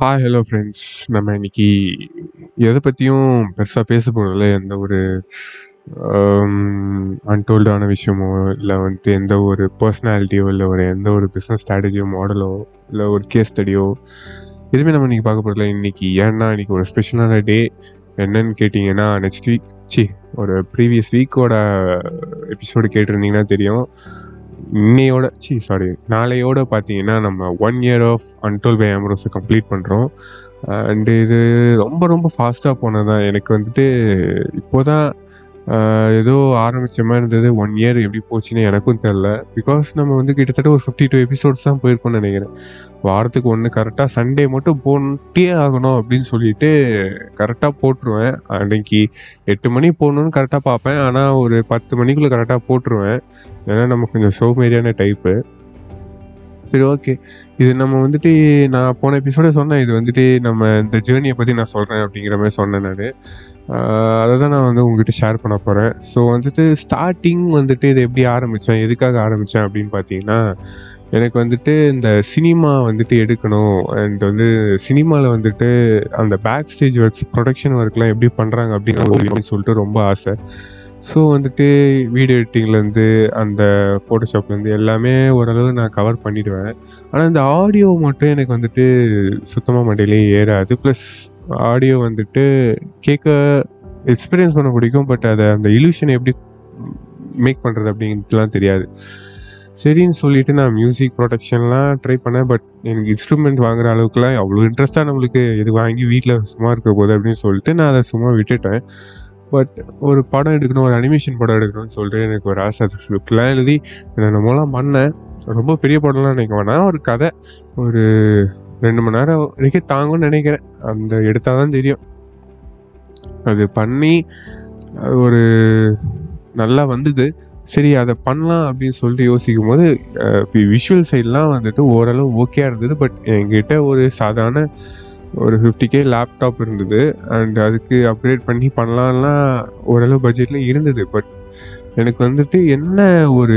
Hi hello friends நம்ம இன்னைக்கு எதை பற்றியும் பெருசாக பேச போகிறதில்ல எந்த ஒரு um, அன்டோல்டான விஷயமோ இல்லை வந்துட்டு எந்த ஒரு பர்சனாலிட்டியோ இல்லை ஒரு எந்த ஒரு பிஸ்னஸ் ஸ்ட்ராட்டஜியோ மாடலோ இல்லை ஒரு கேஸ் ஸ்டடியோ எதுவுமே நம்ம இன்றைக்கி பார்க்க போகிறதில்ல இன்றைக்கி ஏன்னா இன்றைக்கி ஒரு ஸ்பெஷலான டே என்னன்னு கேட்டிங்கன்னா நெக்ஸ்ட் வீக் சி ஒரு ப்ரீவியஸ் வீக்கோட எபிசோடு கேட்டிருந்தீங்கன்னா தெரியும். இன்னையோட சி சாரி நாளையோட பார்த்தீங்கன்னா நம்ம one year of Ando by ஆம்ரோஸை complete பண்ணுறோம் அண்டு இது ரொம்ப ரொம்ப ஃபாஸ்ட்டாக போனதான் எனக்கு வந்துட்டு இப்போ தான் ஏதோ ஆரம்பித்த மாதிரி இருந்தது. ஒன் இயர் எப்படி போச்சுன்னு எனக்கும் தெரில பிகாஸ் நம்ம வந்து கிட்டத்தட்ட ஒரு ஃபிஃப்டி டூ எபிசோட்ஸ் தான் போயிருக்கோம்னு நினைக்கிறேன். வாரத்துக்கு ஒன்று கரெக்டாக சண்டே மட்டும் போட்டே ஆகணும் அப்படின்னு சொல்லிட்டு கரெக்டாக போட்டுருவேன். அன்னைக்கு எட்டு மணி போகணுன்னு கரெக்டாக பார்ப்பேன். ஆனால் ஒரு பத்து மணிக்குள்ளே கரெக்டாக போட்டுருவேன். ஏன்னா நம்ம கொஞ்சம் சோமேரியான டைப்பு சரி ஓகே இது நம்ம வந்துட்டு நான் போன எபிசோடே சொன்னேன் இது வந்துட்டு நம்ம இந்த ஜேர்னியை பற்றி நான் சொல்கிறேன் அப்படிங்கிற மாதிரி சொன்னேன் நான். அதை தான் நான் வந்து உங்ககிட்ட ஷேர் பண்ண போகிறேன் ஸோ வந்துட்டு ஸ்டார்டிங் வந்துட்டு இது எப்படி ஆரம்பித்தேன் எதுக்காக ஆரம்பித்தேன் அப்படின்னு பார்த்தீங்கன்னா எனக்கு வந்துட்டு இந்த சினிமா வந்துட்டு எடுக்கணும். அண்ட் வந்து சினிமாவில் வந்துட்டு அந்த பேக் ஸ்டேஜ் ஒர்க்ஸ் ப்ரொடக்ஷன் ஒர்க்லாம் எப்படி பண்ணுறாங்க அப்படின்னு சொல்லிட்டு ரொம்ப ஆசை. ஸோ வந்துட்டு வீடியோ எடிட்டிங்லேருந்து அந்த ஃபோட்டோஷாப்லேருந்து எல்லாமே ஓரளவு நான் கவர் பண்ணிடுவேன். ஆனால் இந்த ஆடியோ மட்டும் எனக்கு வந்துட்டு சுத்தமாக மண்டையிலே ஏறாது. ப்ளஸ் ஆடியோ வந்துட்டு கேட்க எக்ஸ்பீரியன்ஸ் பண்ண பிடிக்கும். பட் அதை அந்த இல்யூஷனை எப்படி மேக் பண்ணுறது அப்படிங்கிறதுலாம் தெரியாது. சரின்னு சொல்லிட்டு நான் மியூசிக் ப்ரொடக்ஷன்லாம் ட்ரை பண்ணேன். பட் எனக்கு இன்ஸ்ட்ருமெண்ட் வாங்குற அளவுக்குலாம் அவ்வளோ இன்ட்ரெஸ்ட்டாக நம்மளுக்கு இது வாங்கி வீட்டில் சும்மா இருக்க போகுது அப்படின்னு சொல்லிட்டு நான் அதை சும்மா விட்டுட்டேன். பட் ஒரு படம் எடுக்கணும் ஒரு அனிமேஷன் படம் எடுக்கணும்னு சொல்லிட்டு எனக்கு ஒரு ஆசை. ஸ்கிரிப்ட்லாம் எழுதி நான் மூலம் பண்ணேன். ரொம்ப பெரிய படம்லாம் நினைக்க வேணாம் ஒரு கதை ஒரு ரெண்டு மணி நேரம் வரைக்கும் தாங்கும்னு நினைக்கிறேன். அந்த எடுத்தால் தான் தெரியும். அது பண்ணி அது ஒரு நல்லா வந்தது. சரி அதை பண்ணலாம் அப்படின்னு சொல்லிட்டு யோசிக்கும் போது விஷுவல் சைட்லாம் வந்துட்டு ஓரளவு ஓகேயாக இருந்தது. பட் என்கிட்ட ஒரு சாதாரண ஒரு ஃபிஃப்டி கே லேப்டாப் இருந்தது. அண்ட் அதுக்கு அப்கிரேட் பண்ணி பண்ணலாம்லாம் ஓரளவு பட்ஜெட்டில் இருந்தது. பட் எனக்கு வந்துட்டு என்ன ஒரு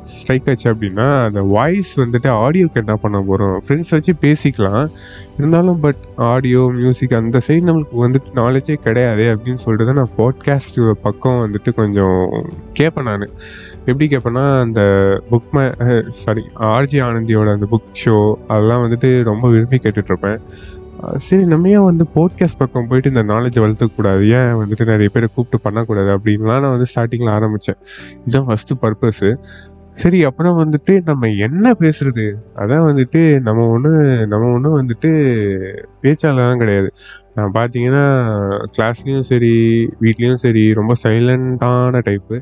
ஸ்ட்ரைக் ஆச்சு அப்படின்னா அந்த வாய்ஸ் வந்துட்டு ஆடியோக்கு என்ன பண்ண போகிறோம் ஃப்ரெண்ட்ஸ் வச்சு பேசிக்கலாம். இருந்தாலும் பட் ஆடியோ மியூசிக் அந்த சைடு நம்மளுக்கு வந்துட்டு நாலேஜே கிடையாது அப்படின்னு சொல்லிட்டு தான் நான் பாட்காஸ்ட் பக்கம் வந்துட்டு கொஞ்சம் கேட்பேன் நான். எப்படி கேட்பேன்னா அந்த புக் மே சாரி ஆர்ஜி ஆனந்தியோட அந்த புக் ஷோ அதெல்லாம் வந்துட்டு ரொம்ப விரும்பி கேட்டுட்ருப்பேன் சரி நம்ம ஏன் வந்து போட்காஸ்ட் பக்கம் போயிட்டு இந்த நாலேஜ் வளர்த்துக்கூடாது? ஏன் வந்துட்டு நிறைய பேரை கூப்பிட்டு பண்ணக்கூடாது? அப்படின்லாம் நான் வந்து ஸ்டார்டிங்கில் ஆரம்பித்தேன் இதுதான் ஃபஸ்ட்டு பர்பஸ்ஸு சரி அப்புறம் வந்துட்டு நம்ம என்ன பேசுறது? அதான் வந்துட்டு நம்ம ஒன்று நம்ம ஒன்று வந்துட்டு பேச்சாளர்லாம் கிடையாது. நான் பார்த்தீங்கன்னா கிளாஸ்லேயும் சரி வீட்லேயும் சரி ரொம்ப சைலண்ட்டான டைப்பு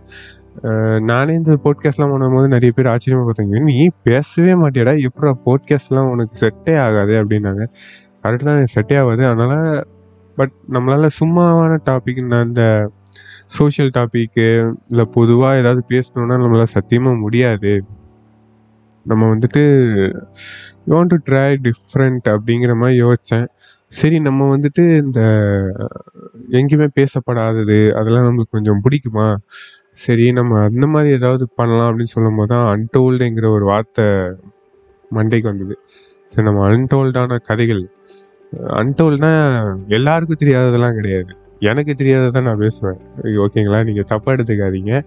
நானே இந்த போட்காஸ்ட்லாம் பண்ணும்போது நிறைய பேர் ஆச்சரியமாக பார்த்தாங்க நீ பேசவே மாட்டேடா எப்படா போட்காஸ்ட்லாம் உனக்கு செட்டே ஆகாது? அப்படின்னாங்க. கரெக்டு தான் எனக்கு செட்டே ஆகாது. அதனால் பட் நம்மளால் சும்மாவான டாபிக் இந்த சோஷியல் டாப்பிக்கு இல்லை பொதுவாக ஏதாவது பேசணுன்னா நம்மளால் சத்தியமாக முடியாது. நம்ம வந்துட்டு யோன் டு ட்ரை டிஃப்ரெண்ட் அப்படிங்கிற மாதிரி யோசித்தேன் சரி நம்ம வந்துட்டு இந்த எங்கேயுமே பேசப்படாதது அதெல்லாம் நம்மளுக்கு கொஞ்சம் பிடிக்குமா? சரி நம்ம அந்த மாதிரி ஏதாவது பண்ணலாம் அப்படின்னு சொல்லும் போது தான் அன்டோல்டுங்கிற ஒரு வார்த்தை மண்டைக்கு வந்தது. சரி நம்ம அன்டோல்டான கதைகள். அன்டோல்ட்னா எல்லாருக்கும் தெரியாததெல்லாம் கிடையாது. எனக்கு தெரியாததான் நான் பேசுவேன். ஓகேங்களா? நீங்கள் தப்பாக எடுத்துக்காதீங்க.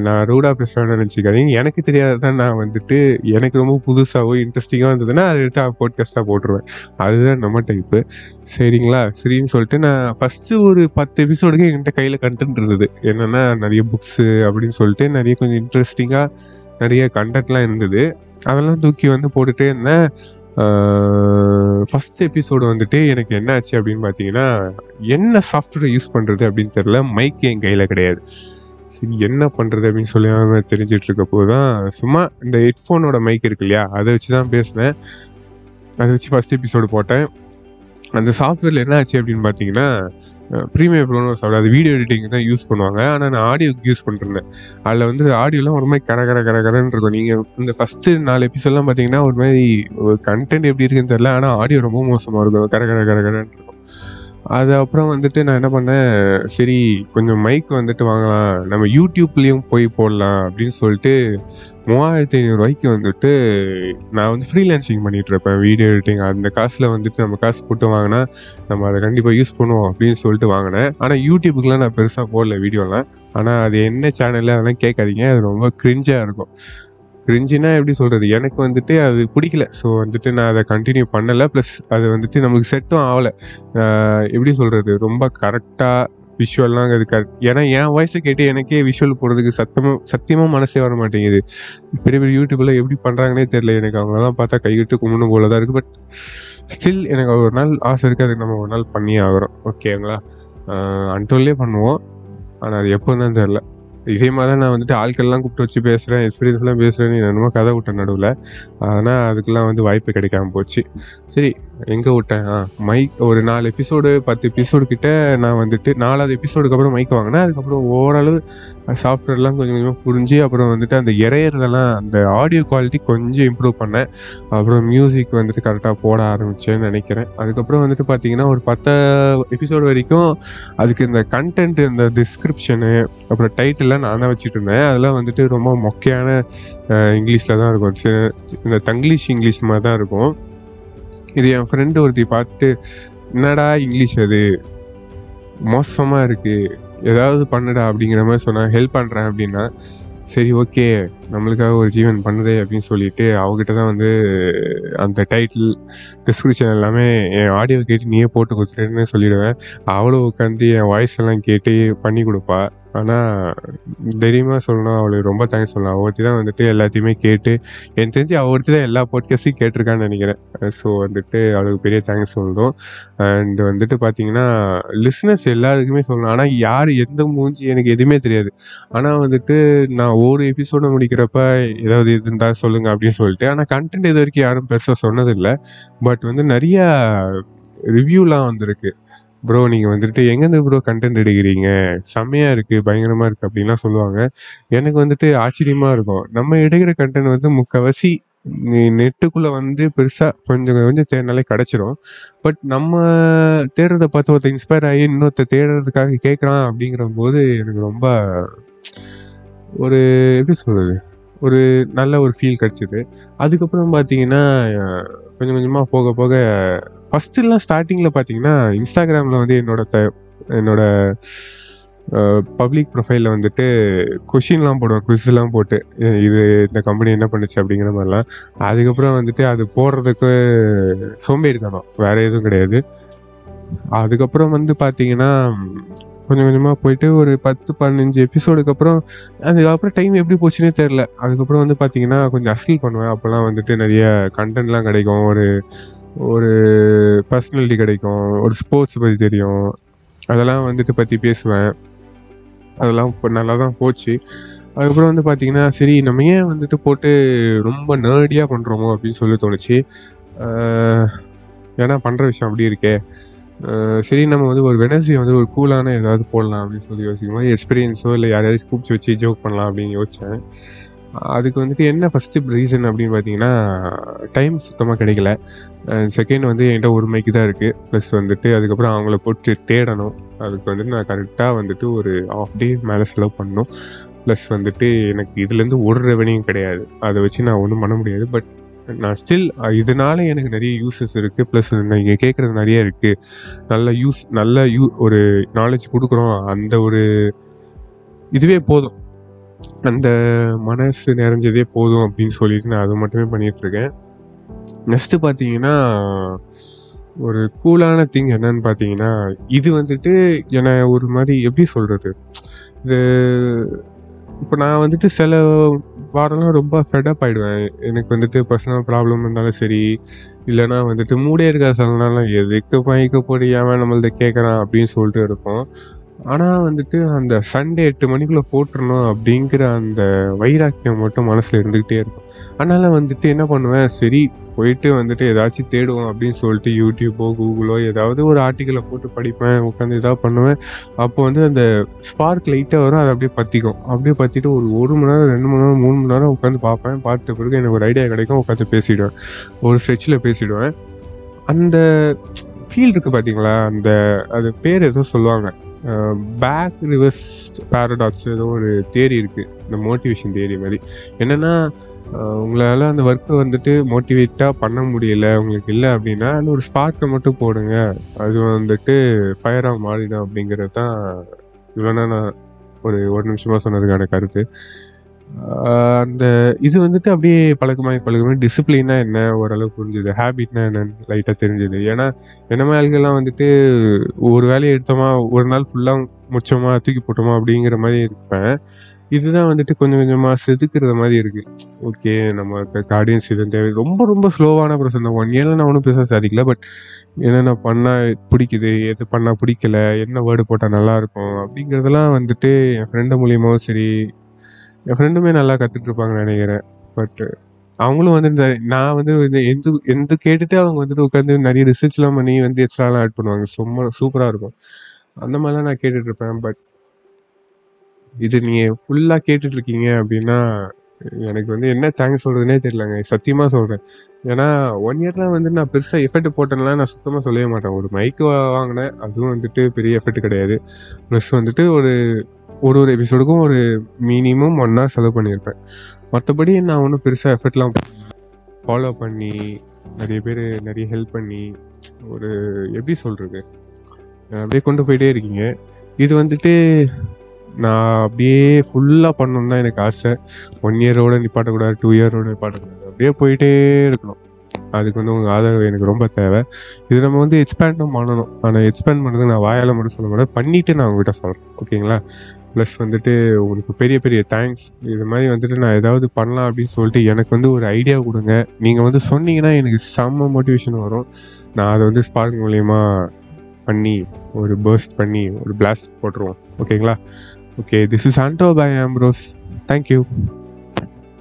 நான் ரூடாக பேசுகிறேன்னு நினச்சிக்காதீங்க. எனக்கு தெரியாததான் நான் வந்துட்டு எனக்கு ரொம்ப புதுசாகவோ இன்ட்ரெஸ்டிங்காக இருந்ததுன்னா அதை எடுத்து போட்காஸ்ட்டாக போட்டுருவேன். அதுதான் நம்ம டைப்பு சரிங்களா? சரின்னு சொல்லிட்டு நான் ஃபஸ்ட்டு ஒரு பத்து எபிசோடுக்கு என்கிட்ட கையில் கண்டென்ட் இருந்தது. என்னென்னா நிறைய புக்ஸு அப்படின்னு சொல்லிட்டு நிறைய கொஞ்சம் இன்ட்ரெஸ்டிங்காக நிறைய கண்டென்ட்லாம் இருந்தது. அதெல்லாம் தூக்கி வந்து போட்டுகிட்டே இருந்தேன். ஃபஸ்ட் எபிசோடு வந்துட்டு எனக்கு என்ன ஆச்சு அப்படின்னு பார்த்தீங்கன்னா என்ன சாஃப்ட்வேர் யூஸ் பண்ணுறது அப்படின்னு தெரில மைக் என் கையில் கிடையாது. சரி என்ன பண்ணுறது அப்படின்னு சொல்லி தெரிஞ்சிட்டு இருக்கப்போ தான் சும்மா இந்த ஹெட்ஃபோனோட மைக் இருக்கு இல்லையா? அதை வச்சு தான் பேசினேன். அதை வச்சு ஃபஸ்ட் எபிசோடு போட்டேன். அந்த சாஃப்ட்வேரில் என்ன ஆச்சு அப்படின்னு பார்த்தீங்கன்னா ப்ரீமியர் ப்ரோன்னு ஒரு சாஃப்ட்வேர் அது வீடியோ எடிட்டிங் தான் யூஸ் பண்ணுவாங்க. ஆனால் நான் ஆடியோக்கு யூஸ் பண்ணிருந்தேன் அதில் வந்து ஆடியோலாம் ஒரு மாதிரி கர கர கர கரன்னு இருக்கும். நீங்கள் இந்த ஃபஸ்ட்டு நாலு எபிசோட்லாம் பார்த்தீங்கன்னா ஒரு மாதிரி ஒரு கண்டென்ட் எப்படி இருக்குன்னு தெரியல. ஆனால் ஆடியோ ரொம்ப மோசமாக இருக்கும். கர கர கர கரன்னு இருக்கும். அது அப்புறம் வந்துட்டு நான் என்ன பண்ணேன் சரி கொஞ்சம் மைக் வந்துட்டு வாங்கலாம் நம்ம யூடியூப்லேயும் போய் போடலாம் அப்படின்னு சொல்லிட்டு மூவாயிரத்தி ஐநூறுரூவாய்க்கு வந்துட்டு நான் வந்து ஃப்ரீலான்சிங் பண்ணிகிட்ருப்பேன் இருப்பேன். வீடியோ எடிட்டிங் அந்த காசில் வந்துட்டு நம்ம காசு போட்டு வாங்கினா நம்ம அதை கண்டிப்பாக யூஸ் பண்ணுவோம் அப்படின்னு சொல்லிட்டு வாங்கினேன். ஆனால் யூடியூபுக்குலாம் நான் பெருசாக போடல வீடியோலாம். ஆனால் அது என்ன சேனலில் அதெல்லாம் கேட்காதீங்க அது ரொம்ப க்ரிஞ்சாக இருக்கும். கிரிஞ்சினா எப்படி சொல்கிறது எனக்கு வந்துட்டு அது பிடிக்கல. ஸோ வந்துட்டு நான் அதை கண்டினியூ பண்ணலை. ப்ளஸ் அது வந்துட்டு நமக்கு செட்டும் ஆகலை. எப்படி சொல்கிறது ரொம்ப கரெக்டாக விஷுவல்லாம் அது கரெக்ட் ஏன்னா என் வாய்ஸை கேட்டு எனக்கே விஷுவல் போடுறதுக்கு சத்தமாக சத்தியமாக மனசே வர மாட்டேங்குது. பெரிய பெரிய யூடியூப்பில் எப்படி பண்ணுறாங்கன்னே தெரில எனக்கு அவங்களெல்லாம் பார்த்தா கைவிட்டு கும்பிடும் போல தான் இருக்குது பட் ஸ்டில் எனக்கு ஒரு நாள் ஆசை இருக்குது அதுக்கு நம்ம ஒரு நாள் பண்ணியே ஆகிறோம் ஓகேங்களா அன்டோல்லே பண்ணுவோம். ஆனால் அது எப்போ தான் தெரில இதே மாதிரி தான் நான் வந்துட்டு ஆட்கள்லாம் கூப்பிட்டு வச்சு பேசுகிறேன் எக்ஸ்பீரியன்ஸ்லாம் பேசுகிறேன்னு என்னமோ கதை விட்டேன் நடுவில். ஆனால் அதுக்கெல்லாம் வந்து வாய்ப்பு கிடைக்காம போச்சு. சரி எங்கே விட்டேன்? ஆ மைக் ஒரு நாலு எபிசோடு பத்து எபிசோடு கிட்ட நான் வந்துட்டு நாலாவது எபிசோடுக்கு அப்புறம் மைக் வாங்கினேன். அதுக்கப்புறம் ஓரளவு சாஃப்ட்வேர்லாம் கொஞ்சம் கொஞ்சமாக புரிஞ்சு அப்புறம் வந்துட்டு அந்த இறையிறதெல்லாம் அந்த ஆடியோ குவாலிட்டி கொஞ்சம் இம்ப்ரூவ் பண்ணேன். அப்புறம் மியூசிக் வந்துட்டு கரெக்டாக போட ஆரம்பிச்சேன்னு நினைக்கிறேன். அதுக்கப்புறம் வந்துட்டு பார்த்தீங்கன்னா ஒரு பத்து எபிசோடு வரைக்கும் அதுக்கு இந்த கண்டென்ட் இந்த டிஸ்கிரிப்ஷனு அப்புறம் டைட்டில்லாம் நான் வச்சுட்டு இருந்தேன். அதெல்லாம் வந்துட்டு ரொம்ப மொக்கையான இங்கிலீஷில் தான் இருக்கும். இந்த தங்கிலீஷ் இங்கிலீஷ் மாதிரி தான் இருக்கும். இது என் ஃப்ரெண்டு ஒருத்தி பார்த்துட்டு என்னடா இங்கிலீஷ் அது? மோசமாக இருக்குது ஏதாவது பண்ணுடா அப்படிங்கிற மாதிரி சொன்னால் ஹெல்ப் பண்ணுறேன் அப்படின்னா சரி ஓகே நம்மளுக்காக ஒரு ஜீவன் பண்ணுதே அப்படின்னு சொல்லிட்டு அவகிட்ட தான் வந்து அந்த டைட்டில் டிஸ்கிரிப்ஷன் எல்லாமே என் ஆடியோ கேட்டு நீயே போட்டு கொடுத்துருன்னு சொல்லிடுவேன். அவளும் உட்காந்து என் வாய்ஸ் எல்லாம் கேட்டு பண்ணி கொடுப்பா. ஆனால் தைரியமாக சொல்லணும் அவளுக்கு ரொம்ப தேங்க்ஸ் சொல்லலாம் ஒருத்தி தான் வந்துட்டு எல்லாத்தையுமே கேட்டு எனக்கு தெரிஞ்சு அவர்த்தி ஒருத்தி தான் எல்லா பாட்காஸ்ட்டையும் கேட்டிருக்கான்னு நினைக்கிறேன். ஸோ வந்துட்டு அவளுக்கு பெரிய தேங்க்ஸ் சொல்லணும். அண்ட் வந்துட்டு பார்த்தீங்கன்னா லிஸ்னஸ் எல்லாருக்குமே சொல்லணும். ஆனால் யார் எந்த மூஞ்சி எனக்கு எதுவுமே தெரியாது. ஆனால் வந்துட்டு நான் ஒரு எபிசோடை முடிக்கிறப்ப ஏதாவது இது இருந்தால் சொல்லுங்கள் அப்படின்னு சொல்லிட்டு ஆனால் கண்டென்ட் இது வரைக்கும் யாரும் பெருசாக சொன்னதில்லை. பட் வந்து நிறையா ரிவ்யூலாம் வந்திருக்கு. ப்ரோ நீங்கள் வந்துட்டு எங்கேருந்து ப்ரோ கண்டென்ட் எடுக்கிறீங்க? செம்மையாக இருக்குது பயங்கரமாக இருக்குது அப்படின்லாம் சொல்லுவாங்க. எனக்கு வந்துட்டு ஆச்சரியமாக இருக்கும். நம்ம எடுக்கிற கண்டென்ட் வந்து முக்கால்வாசி நெட்டுக்குள்ளே வந்து பெருசாக கொஞ்சம் கொஞ்சம் தேடினாலே கிடச்சிரும். பட் நம்ம தேடுறத பார்த்து ஒருத்தர் இன்ஸ்பயர் ஆகி இன்னொருத்தர் தேடுறதுக்காக கேட்குறான் அப்படிங்கிற போது எனக்கு ரொம்ப ஒரு எப்படி சொல்கிறது ஒரு நல்ல ஒரு ஃபீல் கிடச்சிது. அதுக்கப்புறம் பார்த்தீங்கன்னா கொஞ்சம் கொஞ்சமாக போக போக ஃபஸ்ட்டுலாம் ஸ்டார்டிங்கில் பார்த்தீங்கன்னா இன்ஸ்டாகிராமில் வந்து என்னோட த என்னோட பப்ளிக் ப்ரொஃபைலில் வந்துட்டு கொஷின்லாம் போடுவேன் குவிஸ்லாம் போட்டு. இது இந்த கம்பெனி என்ன பண்ணுச்சு அப்படிங்கிற மாதிரிலாம். அதுக்கப்புறம் வந்துட்டு அது போடுறதுக்கு சோம்பேறித்தனம் வேறு எதுவும் கிடையாது. அதுக்கப்புறம் வந்து பார்த்தீங்கன்னா கொஞ்சம் கொஞ்சமாக போயிட்டு ஒரு பத்து பதினஞ்சு எபிசோடுக்கு அப்புறம் அதுக்கப்புறம் டைம் எப்படி போச்சுன்னே தெரில. அதுக்கப்புறம் வந்து பார்த்தீங்கன்னா கொஞ்சம் அசல் பண்ணுவேன். அப்போல்லாம் வந்துட்டு நிறைய கண்டென்ட்லாம் கிடைக்கும். ஒரு ஒரு பர்சனாலிட்டி கிடைக்கும் ஒரு ஸ்போர்ட்ஸ் பற்றி தெரியும். அதெல்லாம் வந்துட்டு பற்றி பேசுவேன். அதெல்லாம் இப்போ நல்லா தான் போச்சு. அதுக்கப்புறம் வந்து பார்த்தீங்கன்னா சரி நம்ம ஏன் வந்துட்டு போட்டு ரொம்ப நேர்டியாக பண்ணுறோமோ அப்படின்னு சொல்லி தோணுச்சு. ஏன்னா பண்ணுற விஷயம் அப்படி இருக்கே. சரி நம்ம வந்து ஒரு வெனஸ்டே வந்து ஒரு கூலான ஏதாவது போடலாம் அப்படின்னு சொல்லி யோசிக்கும் போது எக்ஸ்பீரியன்ஸோ இல்லை யாரையாவது கூப்பிச்சு வச்சு ஜோக் பண்ணலாம் அப்படின்னு யோசித்தேன் அதுக்கு வந்துட்டு என்ன ஃபஸ்ட்டு ரீசன் அப்படின்னு பார்த்தீங்கன்னா டைம் சுத்தமாக கிடைக்கல. செகண்ட் வந்து என்கிட்ட ஒரு மைக்கு தான் இருக்குது ப்ளஸ் வந்துட்டு அதுக்கப்புறம் அவங்கள போட்டு தேடணும். அதுக்கு வந்துட்டு நான் கரெக்டாக வந்துட்டு ஒரு ஆஃப் டே மேலே செலவு பண்ணணும். ப்ளஸ் வந்துட்டு எனக்கு இதுலேருந்து ஒரு ரெவன்யூ கிடையாது. அதை வச்சு நான் ஒன்றும் பண்ண முடியாது. பட் நான் ஸ்டில் இதனால எனக்கு நிறைய யூசஸ் இருக்குது ப்ளஸ் நீங்கள் கேட்குறது நிறைய இருக்குது நல்ல யூஸ் நல்ல யூ ஒரு நாலேஜ் கொடுக்குறோம். அந்த ஒரு இதுவே போதும். அந்த மனசு நிறைஞ்சதே போதும் அப்படின்னு சொல்லிட்டு நான் அது மட்டுமே பண்ணிகிட்ருக்கேன் நெக்ஸ்ட்டு பார்த்தீங்கன்னா ஒரு கூலான திங் என்னன்னு பார்த்தீங்கன்னா இது வந்துட்டு என்னை ஒரு மாதிரி எப்படி சொல்கிறது இது இப்போ நான் வந்துட்டு சில வாரம்லாம் ரொம்ப ஃபெடப் ஆகிடுவேன் எனக்கு வந்துட்டு பர்சனல் ப்ராப்ளம் இருந்தாலும் சரி இல்லைனா வந்துட்டு மூடே இருக்கிற சில எதுக்கு மயக்க போட்டு நம்மள்ட்ட கேட்குறான் அப்படின்னு சொல்லிட்டு இருப்போம். ஆனால் வந்துட்டு அந்த சண்டே எட்டு மணிக்குள்ளே போட்டுடணும் அப்படிங்கிற அந்த வைராக்கியம் மட்டும் மனசில் இருந்துக்கிட்டே இருக்கும். அதனால் வந்துட்டு என்ன பண்ணுவேன்? சரி போயிட்டு வந்துட்டு ஏதாச்சும் தேடுவோம் அப்படின்னு சொல்லிட்டு யூடியூப்போ கூகுளோ ஏதாவது ஒரு ஆர்டிக்கலை போட்டு படிப்பேன். உட்காந்து ஏதாவது பண்ணுவேன். அப்போ வந்து அந்த ஸ்பார்க் லைட்டாக வரும் அது அப்படியே பற்றிக்கும் அப்படியே பற்றிட்டு ஒரு ஒரு மணி நேரம் ரெண்டு மணி நேரம் மூணு மணி நேரம் உட்காந்து பார்ப்பேன். பார்த்துட்ட பிறகு எனக்கு ஒரு ஐடியா கிடைக்கும் உட்காந்து பேசிடுவேன். ஒரு ஸ்ட்ரெச்சில் பேசிடுவேன். அந்த ஃபீல் இருக்குது பார்த்தீங்களா அந்த அது பேர் ஏதோ சொல்லுவாங்க. பேக் ரிவர்ஸ் பேரடாக்ஸ் ஏதோ ஒரு தேரி இருக்குது இந்த மோட்டிவேஷன் தேரி மாதிரி. என்னென்னா உங்களால் அந்த ஒர்க்கை வந்துட்டு மோட்டிவேட்டாக பண்ண முடியல உங்களுக்கு இல்லை அப்படின்னா அதில் ஒரு ஸ்பார்க்கை மட்டும் போடுங்க. அது வந்துட்டு ஃபயராக மாறிடும் அப்படிங்கிறது தான் இவ்வளோ நான் ஒரு ஒரு நிமிஷமாக சொன்னதுக்கான கருத்து. அந்த இது வந்துட்டு அப்படியே பழக்கமாக பழக்கமாக டிசிப்ளினா என்ன? ஓரளவுக்கு புரிஞ்சுது. ஹேபிட்னா என்னன்னு லைட்டாக தெரிஞ்சுது. ஏன்னா என்ன ஆளுகள்லாம் வந்துட்டு ஒரு வேலையை எடுத்தோமா ஒரு நாள் ஃபுல்லாக முடிச்சோமா தூக்கி போட்டோமா அப்படிங்கிற மாதிரி இருப்பேன். இதுதான் வந்துட்டு கொஞ்சம் கொஞ்சமாக செதுக்குற மாதிரி இருக்குது ஓகே நம்ம ஆடியன்ஸ் இது தேவை. ரொம்ப ரொம்ப ஸ்லோவான ப்ரொசஸ் தான். ஒன் இயரில் நான் ஒன்றும் பேச சாதிக்கல பட் என்னென்ன பண்ணால் பிடிக்குது எது பண்ணால் பிடிக்கல என்ன வேர்டு போட்டால் நல்லாயிருக்கும் அப்படிங்கிறதெல்லாம் வந்துட்டு என் ஃப்ரெண்டு மூலியமாகவும் சரி என் ஃப்ரெண்டுமே நல்லா கற்றுட்டு நினைக்கிறேன். பட் அவங்களும் வந்து இந்த நான் வந்து இந்த எந்த எந்த கேட்டுட்டு அவங்க வந்துட்டு உட்காந்து நிறைய ரிசர்ச்லாம் பண்ணி வந்து எக்ஸ்ட்ராலாம் ஆட் பண்ணுவாங்க. சும்மா சூப்பராக இருக்கும். அந்த மாதிரிலாம் நான் கேட்டுட்டு இருப்பேன் பட் இது நீங்கள் ஃபுல்லாக கேட்டுட்டு இருக்கீங்க அப்படின்னா எனக்கு வந்து என்ன தேங்க்ஸ் சொல்கிறதுனே தெரியலங்க. சத்தியமாக சொல்கிறேன் ஏன்னா ஒன் இயர்லாம் வந்து நான் பெருசாக எஃபெக்ட் போட்டேன்லாம் நான் சுத்தமாக சொல்லவே மாட்டேன். ஒரு மைக்கு வாங்கினேன். அதுவும் வந்துட்டு பெரிய எஃபெக்ட் கிடையாது. ப்ளஸ் வந்துட்டு ஒரு ஒரு ஒரு எபிசோடுக்கும் ஒரு மினிமம் ஒன் ஹவர் செலவு பண்ணியிருப்பேன். மற்றபடி நான் ஒன்றும் பெருசாக எஃபர்ட்லாம் ஃபாலோ பண்ணி நிறைய பேர் நிறைய ஹெல்ப் பண்ணி ஒரு எப்படி சொல்கிறது அப்படியே கொண்டு போயிட்டே இருக்கீங்க. இது வந்துட்டு நான் அப்படியே ஃபுல்லாக பண்ணணுன்னு தான் எனக்கு ஆசை. ஒன் இயரோட நிப்பாட்டக்கூடாது டூ இயரோட நிப்பாட்டக்கூடாது. அப்படியே போயிட்டே இருக்கணும். அதுக்கு வந்து உங்கள் ஆதரவு எனக்கு ரொம்ப தேவை. இது நம்ம வந்து எக்ஸ்பேண்டும் பண்ணணும். ஆனால் எக்ஸ்பேண்ட் பண்ணுறதுக்கு நான் வாயால் மட்டும் சொல்ல மாட்டேன். பண்ணிவிட்டு நான் உங்ககிட்ட சொல்கிறேன் ஓகேங்களா? ப்ளஸ் வந்துட்டு உங்களுக்கு பெரிய பெரிய தேங்க்ஸ் இது மாதிரி வந்துட்டு நான் ஏதாவது பண்ணலாம் அப்படின்னு சொல்லிட்டு எனக்கு வந்து ஒரு ஐடியா கொடுங்க. நீங்கள் வந்து சொன்னீங்கன்னா எனக்கு செம்ம மோட்டிவேஷன் வரும். நான் அதை வந்து ஸ்பார்க் மூலயமா பண்ணி ஒரு பர்ஸ்ட் பண்ணி ஒரு பிளாஸ்ட் போட்டுருவோம். ஓகேங்களா okay this is Ando by Ambrose thank you